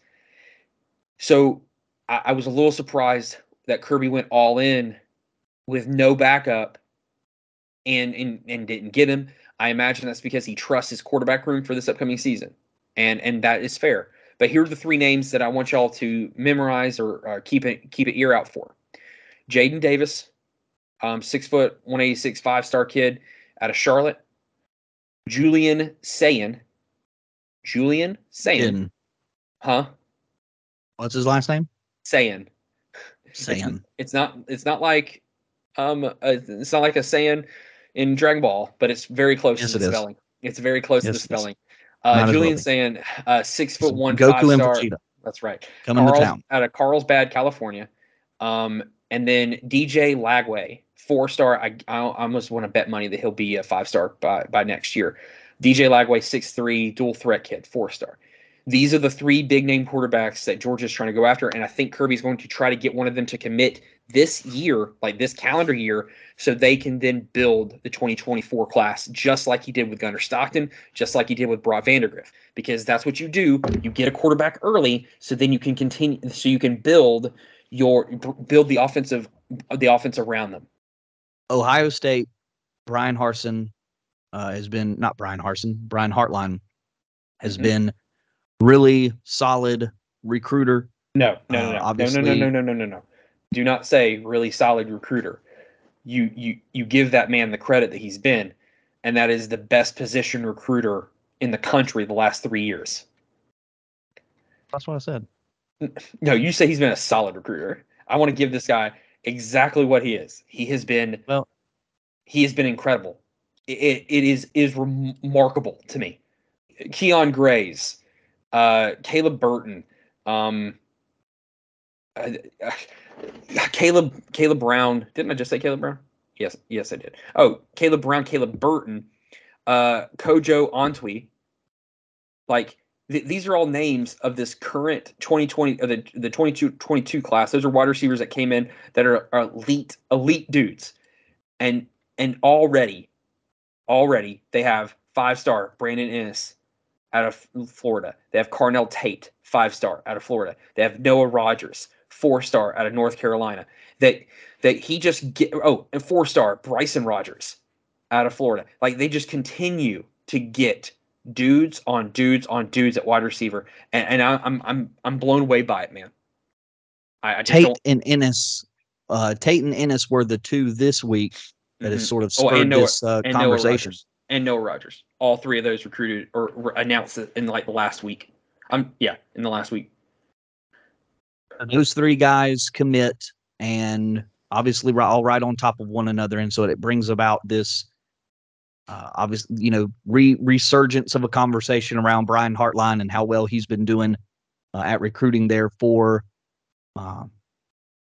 So I, I was a little surprised that Kirby went all in with no backup and, and and didn't get him. I imagine that's because he trusts his quarterback room for this upcoming season, and and that is fair. But here are the three names that I want y'all to memorize or uh, keep it keep an ear out for: Jadyn Davis, um, six foot, one eighty six, five star kid out of Charlotte. Julian Sayin, Julian Sayin. Huh? What's his last name? Sayin. Saiyan. It's, it's, not. It's not like um. A, it's not like a Saiyan in Dragon Ball, but it's very close yes, to the it spelling. It's very close yes, to the spelling. Uh, Julian Sayin, uh, six foot one, Goku five and star. Vegeta. That's right. Coming Carl's, to town. out of Carlsbad, California. Um, and then DJ Lagway, four star. I, I almost want to bet money that he'll be a five star by by next year. DJ Lagway, six three, dual threat kid, four star. These are the three big name quarterbacks that Georgia's trying to go after, and I think Kirby's going to try to get one of them to commit this year, like this calendar year, so they can then build the 2024 class just like he did with Gunner Stockton, just like he did with Brock Vandagriff, because that's what you do. You get a quarterback early, so then you can continue, so you can build your build the offensive the offense around them. Ohio State, Bryan Harsin uh, has been not Bryan Harsin, Brian Hartline has mm-hmm. been really solid recruiter. No, no, no, no, uh, no, no, no, no, no, no, no, no. Do not say really solid recruiter. You you you give that man the credit that he's been, and that is the best position recruiter in the country the last three years. That's what I said. No, you say he's been a solid recruiter. I want to give this guy exactly what he is. He has been well. He has been incredible. It, it is is remarkable to me. Kyion Grayes, uh, Caleb Burton, um, uh, uh, Caleb Caleb Brown. Didn't I just say Caleb Brown? Yes, yes, I did. Oh, Caleb Brown, Caleb Burton, uh, Kojo Antwi. Like th- these are all names of this current 2020 or the the 22 22 class. Those are wide receivers that came in that are, are elite elite dudes, and and already already they have five star Brandon Inniss out of Florida. They have Carnell Tate five star out of Florida. They have Noah Rogers four star out of North Carolina. That that he just get oh and four star Bryson Rogers out of Florida. Like they just continue to get dudes on dudes on dudes at wide receiver, and, and I, I'm I'm I'm blown away by it, man. I, I just Tate don't. and Inniss, uh, Tate and Inniss were the two this week that has Mhm. sort of Oh, and spurred Noah- this uh, and Noah conversation. Rogers. and Noah Rogers. All three of those recruited or announced in like the last week. Um, yeah, in the last week. Those three guys commit, and obviously we're all right on top of one another, and so it brings about this. Uh, obviously, you know, re- resurgence of a conversation around Brian Hartline and how well he's been doing uh, at recruiting there for uh,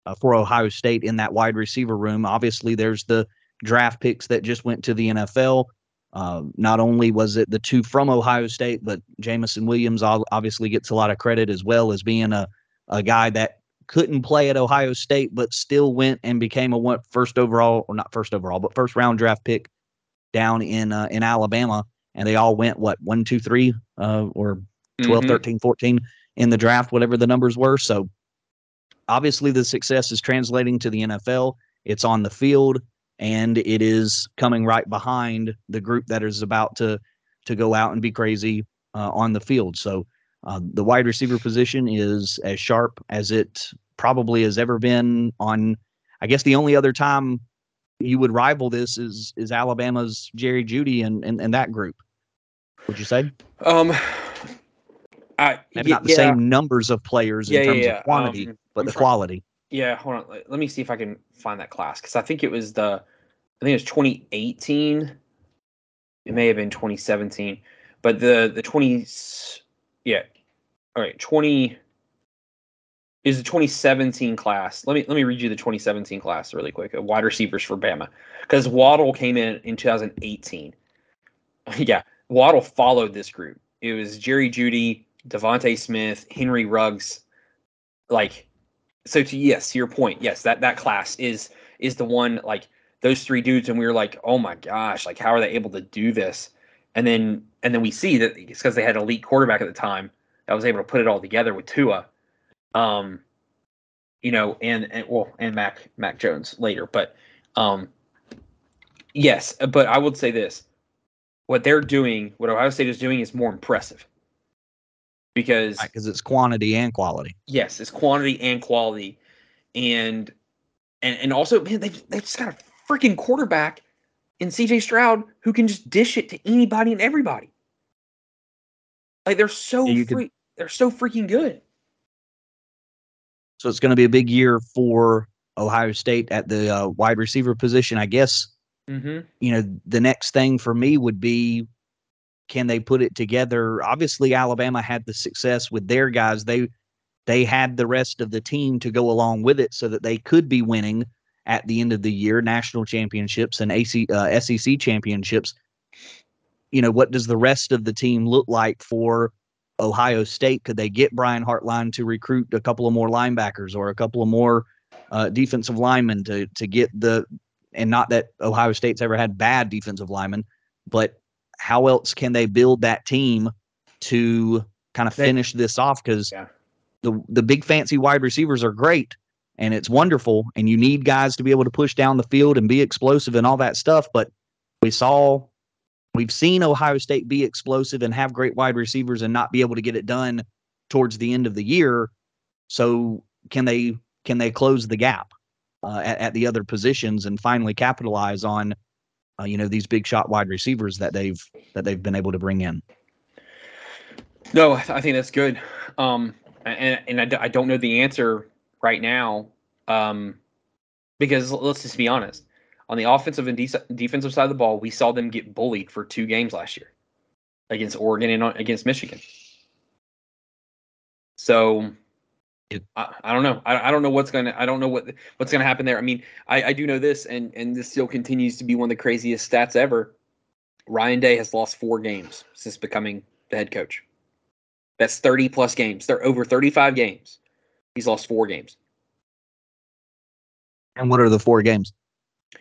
uh, for Ohio State in that wide receiver room. Obviously, there's the draft picks that just went to the NFL. Uh, not only was it the two from Ohio State, but Jameson Williams obviously gets a lot of credit as well as being a, a guy that couldn't play at Ohio State, but still went and became a one, first overall, or not first overall, but first round draft pick down in uh, in Alabama. And they all went, what, one, two, three, uh, or 12, Mhm. 13, 14 in the draft, whatever the numbers were. So obviously the success is translating to the NFL. It's on the field and it is coming right behind the group that is about to to go out and be crazy uh, on the field. So uh, the wide receiver position is as sharp as it probably has ever been on I guess the only other time you would rival this is is Alabama's Jerry Jeudy and and, and that group. Would you say? Um, I Maybe yeah, not the yeah, same numbers of players in yeah, terms of quantity, Um, but I'm the quality. Yeah, hold on. Let, let me see if I can find that class because I think it was the, I think it was 2018. It may have been 2017, but the the 20, yeah, all right, 20 is the 2017 class. Let me let me read you the 2017 class really quick. Uh, wide receivers for Bama because Waddle came in in 2018. yeah, Waddle followed this group. It was Jerry Jeudy, DeVonta Smith, Henry Ruggs, like so to yes to your point yes that that class is is the one like those three dudes and we were like oh my gosh like how are they able to do this? And then and then we see that it's because they had an elite quarterback at the time that was able to put it all together with Tua. Um you know and and well and Mac Mac Jones later but um yes but I would say this. What they're doing what Ohio State is doing is more impressive. Because Because it's quantity and quality. yes, it's quantity and quality, and and and also man, they've they've just got a freaking quarterback in C.J. Stroud who can just dish it to anybody and everybody. Like they're so you could- free, they're so freaking good. So it's going to be a big year for Ohio State at the uh, wide receiver position. I guess, Mm-hmm. you know, the next thing for me would be can they put it together? Obviously, Alabama had the success with their guys. They they had the rest of the team to go along with it so that they could be winning at the end of the year national championships and AC, uh, SEC championships. You know, what does the rest of the team look like for Ohio State? Could they get Brian Hartline to recruit a couple of more linebackers or a couple of more uh, defensive linemen to to get the and not that Ohio State's ever had bad defensive linemen, but how else can they build that team to kind of finish this off? Because Yeah. the the big fancy wide receivers are great and it's wonderful, and you need guys to be able to push down the field and be explosive and all that stuff. But we saw, we've seen Ohio State be explosive and have great wide receivers and not be able to get it done towards the end of the year. So can they can they close the gap uh, at, at the other positions and finally capitalize on uh, you know these big shot wide receivers that they've that they've been able to bring in? No, I think that's good. Um, and and I, don't know the answer right now. Um, because let's just be honest, on the offensive and de- defensive side of the ball, we saw them get bullied for two games last year against Oregon and against Michigan. So, I, I, don't know. I, I don't know what's gonna. I don't know what what's gonna happen there. I mean, I, I do know this, and and this still continues to be one of the craziest stats ever. Ryan Day has lost four games since becoming the head coach. That's 30 plus games. They're over 35 games. He's lost four games. And what are the four games?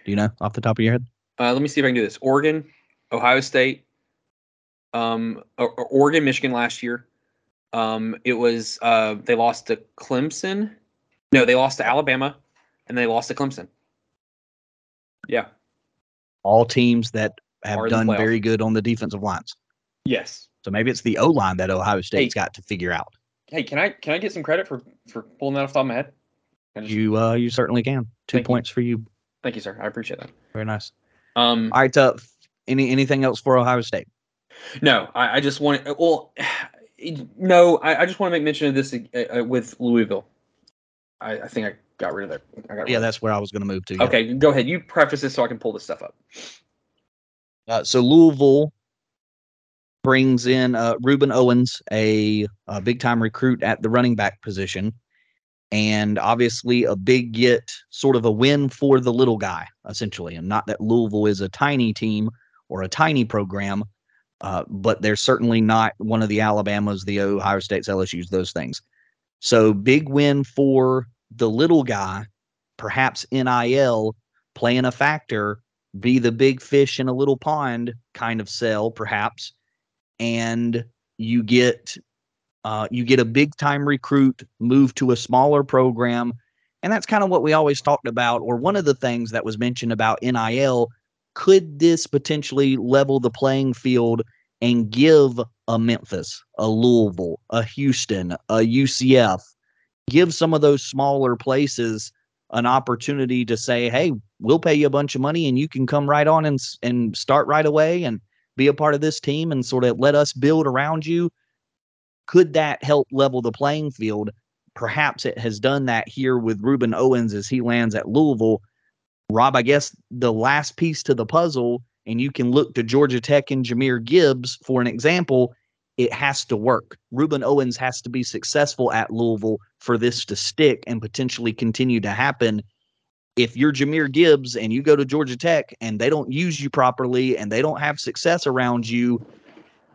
Do you know off the top of your head? Uh, let me see if I can do this. Oregon, Ohio State, um, Oregon, Michigan last year. Um, it was uh, they lost to Clemson. No, they lost to Alabama, and they lost to Clemson. Yeah. All teams that have done very good on the defensive lines. Yes. So maybe it's the O line that Ohio State's hey, got to figure out. Hey, can I can I get some credit for for pulling that off the top of my head? Just, you uh you certainly can. Two points you. for you. Thank you, sir. I appreciate that. Very nice. Um. All right. Uh, any anything else for Ohio State? No, I, I just want. Well, no, I, I just want to make mention of this uh, uh, with Louisville. I, I think I got rid of that. I got yeah, that's where I was going to move to. Yeah. Okay, go ahead. You preface this so I can pull this stuff up. Uh, so Louisville brings in uh, Rueben Owens, a, a big time recruit at the running back position, and obviously a big get, sort of a win for the little guy, essentially. And not that Louisville is a tiny team or a tiny program, uh, but they're certainly not one of the Alabamas, the Ohio States, LSU's, those things. So big win for the little guy, perhaps NIL playing a factor, be the big fish in a little pond kind of sell, perhaps, and you get uh, you get a big time recruit move to a smaller program, and that's kind of what we always talked about, or one of the things that was mentioned about NIL. Could this potentially level the playing field and give a Memphis, a Louisville, a Houston, a UCF, give some of those smaller places an opportunity to say, "Hey, we'll pay you a bunch of money, and you can come right on and and start right away and be a part of this team, and sort of let us build around you." Could that help level the playing field? Perhaps it has done that here with Rueben Owens as he lands at Louisville. Rob, I guess the last piece to the puzzle, and you can look to Georgia Tech and Jahmyr Gibbs for an example, it has to work. Rueben Owens has to be successful at Louisville for this to stick and potentially continue to happen. If you're Jahmyr Gibbs and you go to Georgia Tech and they don't use you properly and they don't have success around you,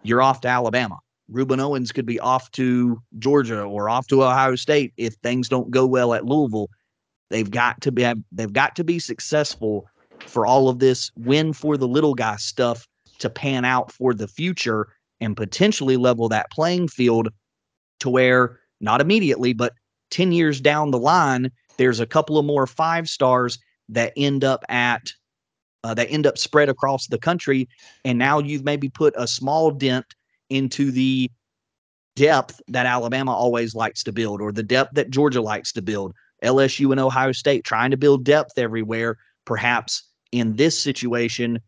you're off to Alabama. Rueben Owens could be off to Georgia or off to Ohio State if things don't go well at Louisville. They've got to be they've got to be successful for all of this win for the little guy stuff to pan out for the future and potentially level that playing field to where not immediately, but 10 years down the line, there's a couple of more five stars that end up at uh, that end up spread across the country. And now you've maybe put a small dent into the depth that Alabama always likes to build or the depth that Georgia likes to build. LSU and Ohio State trying to build depth everywhere. Perhaps in this situation,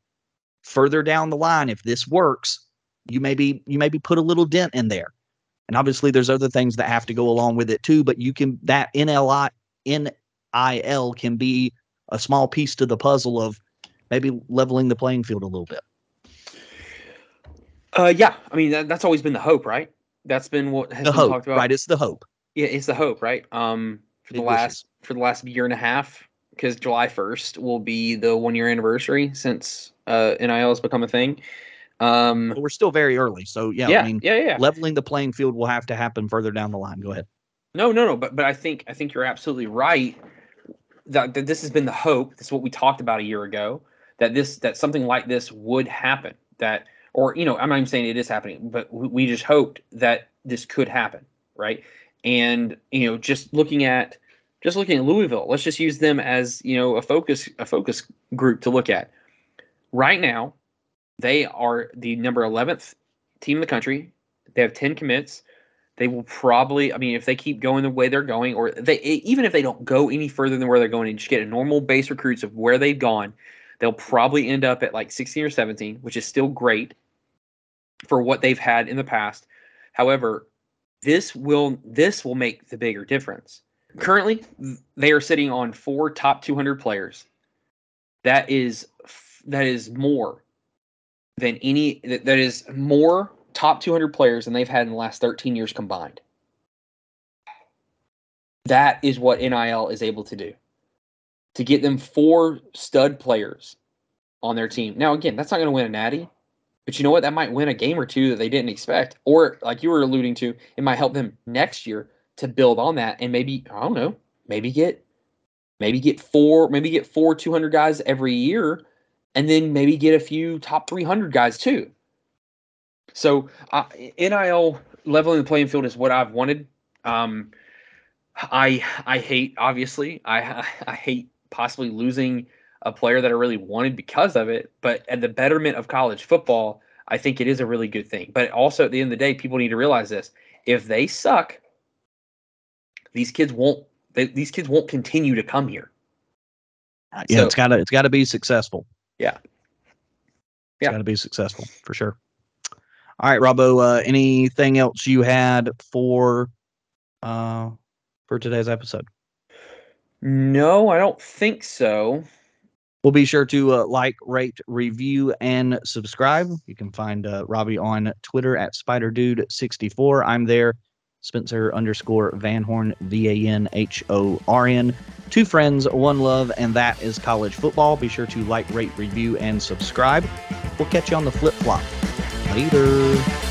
further down the line, if this works, you maybe you maybe put a little dent in there. And obviously there's other things that have to go along with it too, but you can that NLI NIL can be a small piece to the puzzle of maybe leveling the playing field a little bit. Uh, yeah, I mean that, that's always been the hope, right? That's been what has the been hope, talked about. Right, it's the hope. Yeah, it's the hope, right? Um, for the last for the last year and a half, because July first will be the one year anniversary since uh, NIL has become a thing. Um, but we're still very early, so yeah, yeah, I mean, yeah, yeah. Leveling the playing field will have to happen further down the line. Go ahead. No, no, no. But but I think I think you're absolutely right. That, that this has been the hope. This is what we talked about a year ago. That this that something like this would happen. That or you know I'm not even saying it is happening, but we, we just hoped that this could happen, right? And you know just looking at just looking at Louisville, let's just use them as you know a focus a focus group to look at. Right now, they are the number 11th team in the country. They have 10 commits. They will probably, I mean, if they keep going the way they're going, or they even if they don't go any further than where they're going and just get a normal base recruits of where they've gone, they'll probably end up at like 16 or 17, which is still great for what they've had in the past. However, this will this will make the bigger difference. Currently, they are sitting on four top 200 players. That is that is more than any that, is more top 200 players than they've had in the last 13 years combined. That is what NIL is able to do to get them four stud players on their team. Now, again, that's not going to win a natty, but you know what? That might win a game or two that they didn't expect. Or, like you were alluding to, it might help them next year to build on that and maybe, I don't know, maybe get maybe get four, maybe get four 200 guys every year and then maybe get a few top 300 guys too. So, uh, NIL leveling the playing field is what I've wanted. Um, I I hate obviously I I hate possibly losing a player that I really wanted because of it, but at the betterment of college football, I think it is a really good thing. But also at the end of the day, people need to realize this: if they suck, these kids won't they, these kids won't continue to come here. Yeah, so, it's gotta it's gotta be successful. Yeah, yeah, got to be successful for sure. All right, Robbo. Uh, anything else you had for uh, for today's episode? No, I don't think so. We'll be sure to uh, like, rate, review, and subscribe. You can find uh, Robbie on Twitter at SpiderDude64. I'm there. Spencer underscore Van Horn, V A N H O R N. Two friends, one love, and that is college football. Be sure to like, rate, review, and subscribe. We'll catch you on the flip flop. Later.